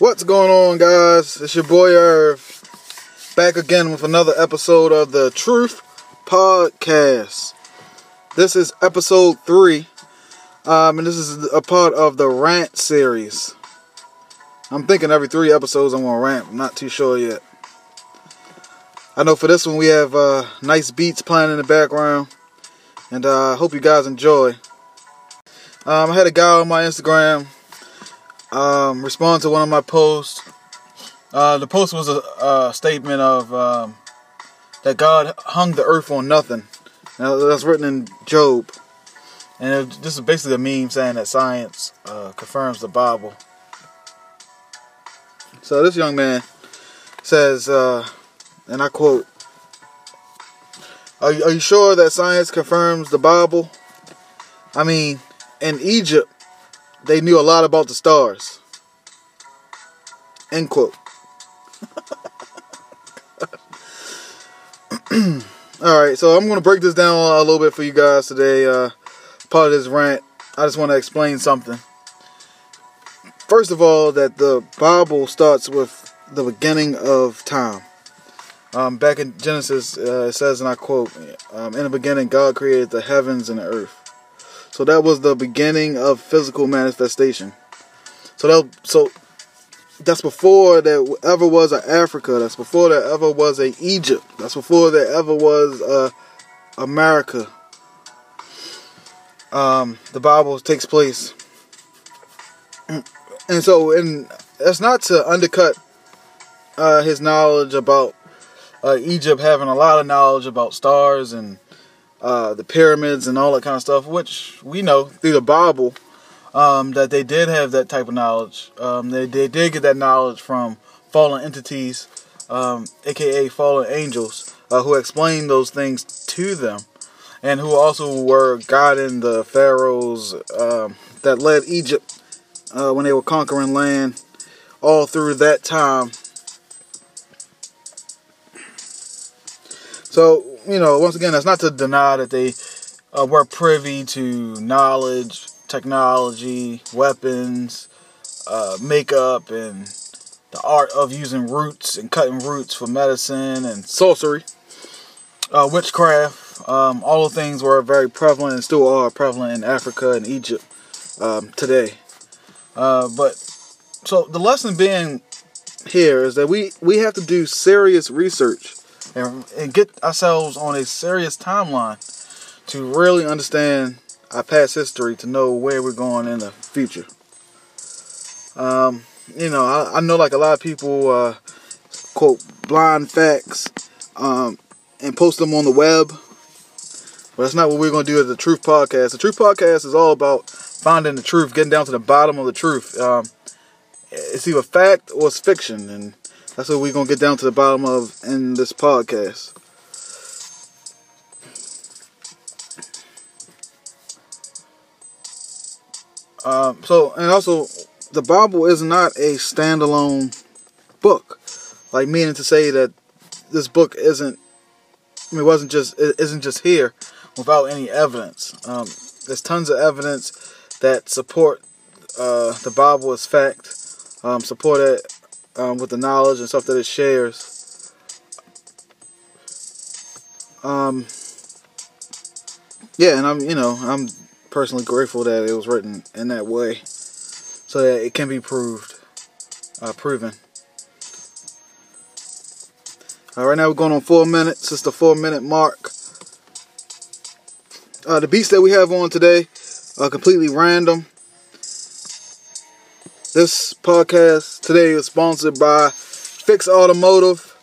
What's going on, guys? It's your boy Irv, back again with another episode of the Truth Podcast. This is episode three, um, and this is a part of the rant series. I'm thinking every three episodes I'm gonna rant. I'm not too sure yet. I know for this one we have uh, nice beats playing in the background, and I uh, hope you guys enjoy. Um, I had a guy on my Instagram um, respond to one of my posts. Uh, the post was a, a statement of um, that God hung the earth on nothing. Now, that's written in Job, and it, this is basically a meme saying that science uh, confirms the Bible. So this young man says, uh, and I quote: are, "Are you sure that science confirms the Bible? I mean, in Egypt." They knew a lot about the stars. End quote. All right, so I'm going to break this down a little bit for you guys today. Uh, part of this rant, I just want to explain something. First of all, that the Bible starts with the beginning of time. Um, back in Genesis, uh, it says, and I quote, um, "In the beginning, God created the heavens and the earth." So that was the beginning of physical manifestation. So that so that's before there ever was an Africa. That's before there ever was a Egypt. That's before there ever was a America. Um, the Bible takes place, and so and that's not to undercut uh, his knowledge about uh, Egypt having a lot of knowledge about stars and uh, the pyramids and all that kind of stuff, which we know through the Bible um, that they did have that type of knowledge. Um, they, they did get that knowledge from fallen entities, um, aka fallen angels, uh, who explained those things to them, and who also were guiding the pharaohs um, that led Egypt uh, when they were conquering land all through that time. So you know, once again, that's not to deny that they uh, were privy to knowledge, technology, weapons, uh, makeup, and the art of using roots and cutting roots for medicine and sorcery, uh, witchcraft. Um, all the things were very prevalent and still are prevalent in Africa and Egypt um, today. Uh, but so the lesson being here is that we we have to do serious research and, and get ourselves on a serious timeline to really understand our past history to know where we're going in the future. Um, you know, I, I, know like a lot of people uh, quote blind facts um, and post them on the web, but that's not what we're going to do at the Truth Podcast. The Truth Podcast is all about finding the truth, getting down to the bottom of the truth. Um, it's either fact or it's fiction, and that's what we're gonna get down to the bottom of in this podcast. Um, so, and also, the Bible is not a standalone book, like meaning to say that this book isn't. I mean, it wasn't just it isn't just here without any evidence. Um, there's tons of evidence that support uh, the Bible as fact, um, support it um, with the knowledge and stuff that it shares. Um, yeah, and I'm you know I'm personally grateful that it was written in that way, so that it can be proved, uh, proven. All right, now we're going on four minutes. It's the four minute mark. Uh, the beats that we have on today are completely random. This podcast today is sponsored by Fix Automotive,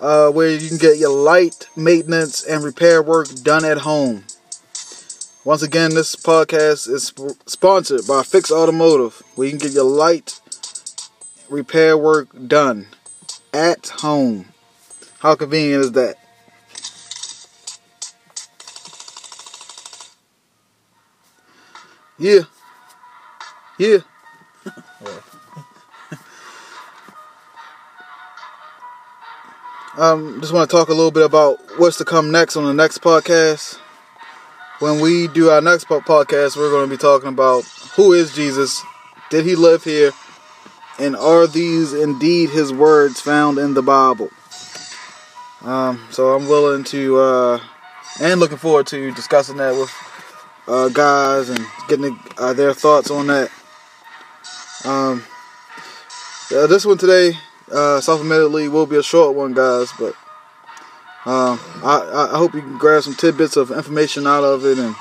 uh, where you can get your light maintenance and repair work done at home. Once again, this podcast is sp- sponsored by Fix Automotive, where you can get your light repair work done at home. How convenient is that? Yeah. Yeah. Um, just want to talk a little bit about what's to come next on the next podcast. When we do our next podcast, we're going to be talking about who is Jesus, did he live here, And are these indeed his words found in the Bible? Um, so I'm willing to, uh, and looking forward to discussing that with uh, guys and getting uh, their thoughts on that. Um, this one today, uh, will be a short one, guys, but um, I, I hope you can grab some tidbits of information out of it and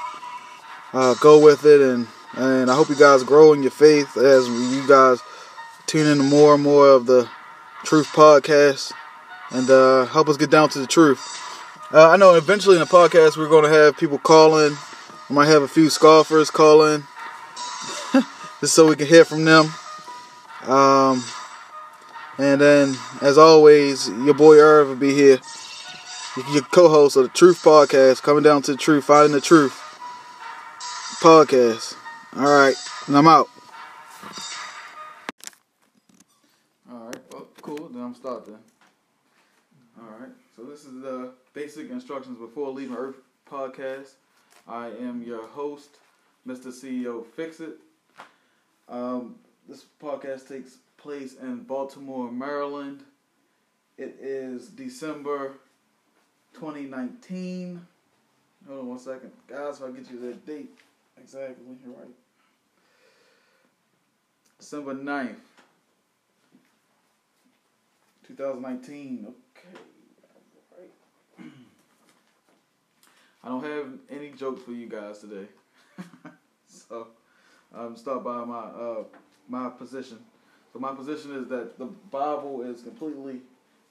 uh, go with it, and and I hope you guys grow in your faith as you guys tune in to more and more of the Truth Podcast and uh, help us get down to the truth. Uh, I know eventually in the podcast we're going to have people calling. We might have a few scoffers calling just so we can hear from them. Um, and then, as always, your boy Irv will be here, your co-host of the Truth Podcast, coming down to the truth, finding the truth podcast. All right, and I'm out. All right, well, cool. Then I'm starting. All right, so this is the basic instructions before leaving Earth podcast. I am your host, Mr. CEO Fix It. Um, this podcast takes place in Baltimore, Maryland. It is December 2019. Hold on one second. Guys, if I get you that date exactly, you're right. December 9th, 2019. Okay. Right. I don't have any jokes for you guys today. so, um, start by my uh, my position. So my position is that the Bible is completely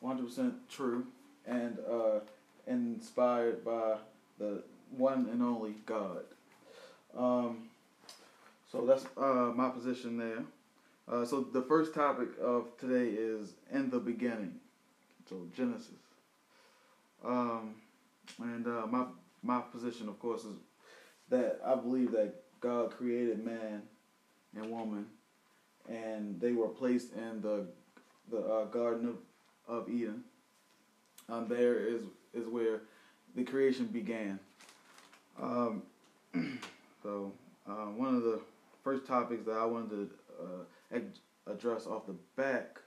100% true and uh, inspired by the one and only God. Um, so that's uh, my position there. Uh, so the first topic of today is in the beginning. So Genesis. Um, and uh, my my position, of course, is that I believe that God created man and woman, and they were placed in the the uh, Garden of, of Eden. Um, there is is where the creation began. Um, so uh, one of the first topics that I wanted to uh, address off the back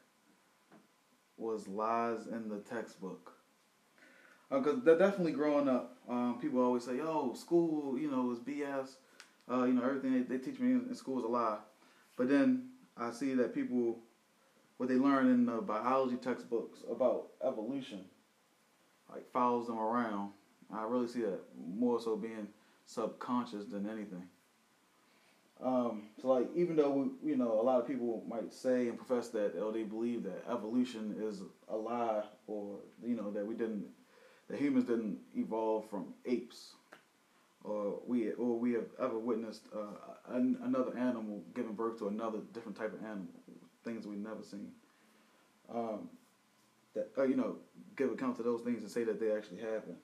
was lies in the textbook. Because uh, definitely growing up, um, people always say, "Oh, school, you know, is BS." Uh, you know, everything they, they teach me in, in school is a lie. But then I see that people, what they learn in the biology textbooks about evolution, like follows them around. I really see that more so being subconscious than anything. Um, so like even though we, you know a lot of people might say and profess that or they believe that evolution is a lie or you know that we didn't that humans didn't evolve from apes or we or we have ever witnessed uh, an, another animal giving birth to another different type of animal things we've never seen. Um, that uh, you know give account to those things and say that they actually happen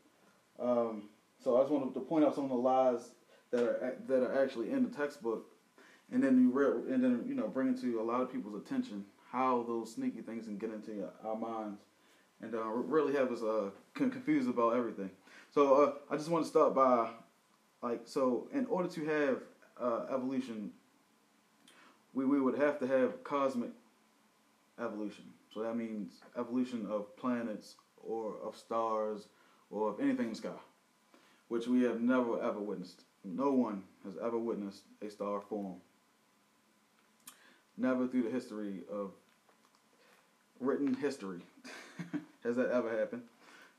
um, so I just wanted to point out some of the lies that are that are actually in the textbook, and then you re- and then you know bring it to a lot of people's attention how those sneaky things can get into our minds, and uh, really have us uh, confused about everything. So uh, I just want to start by like so in order to have uh, evolution, we we would have to have cosmic evolution. So that means evolution of planets or of stars or of anything in the sky, which we have never ever witnessed. No one has ever witnessed a star form. Never through the history of written history has that ever happened.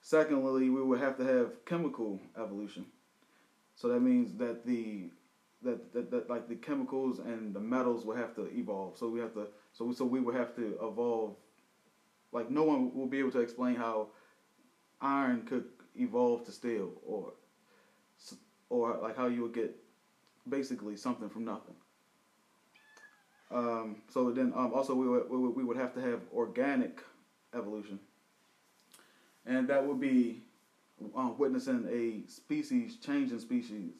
Secondly, we would have to have chemical evolution. So that means that the that, that, that like the chemicals and the metals will have to evolve. So we have to so so we would have to evolve. Like no one will be able to explain how iron could evolve to steel or or like how you would get basically something from nothing. Um, so then um, also we would, we would have to have organic evolution, and that would be um, witnessing a species changing species,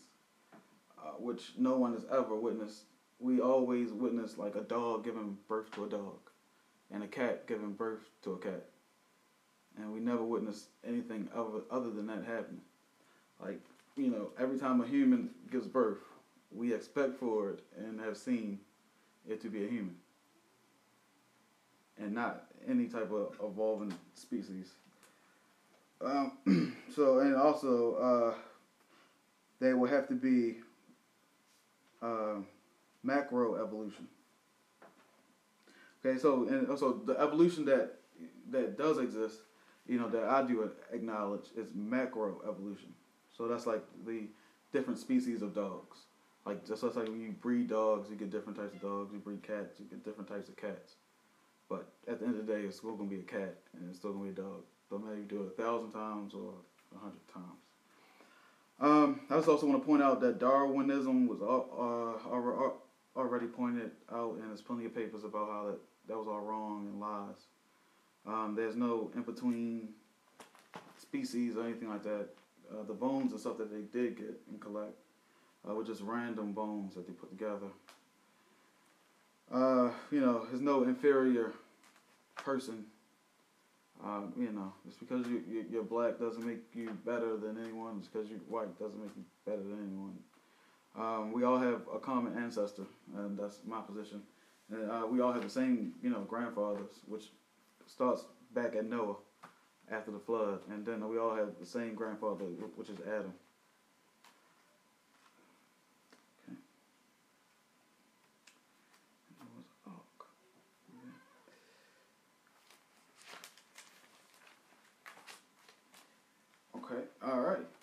uh, which no one has ever witnessed. We always witness like a dog giving birth to a dog, and a cat giving birth to a cat, and we never witness anything other other than that happening. Like you know, every time a human gives birth, we expect for it and have seen it to be a human. and not any type of evolving species. Um, so and also uh, they will have to be uh, macro evolution. Okay, so and also the evolution that that does exist, you know, that I do acknowledge is macro evolution. So that's like the different species of dogs. Like just like when you breed dogs, you get different types of dogs. You breed cats, you get different types of cats. But at the end of the day, it's still gonna be a cat and it's still gonna be a dog. Matter you do it a thousand times or a hundred times. Um, I just also want to point out that Darwinism was uh, already pointed out, and there's plenty of papers about how that, that was all wrong and lies. Um, there's no in between species or anything like that. Uh, the bones and stuff that they did get and collect uh, were just random bones that they put together. Uh, you know, there's no inferior person. Um, you know, just because you, you, are black doesn't make you better than anyone. Just because you're white doesn't make you better than anyone. Um, we all have a common ancestor, and that's my position. And uh, we all have the same, you know, grandfathers, which starts back at Noah after the flood, and then we all have the same grandfather, which is Adam. All right.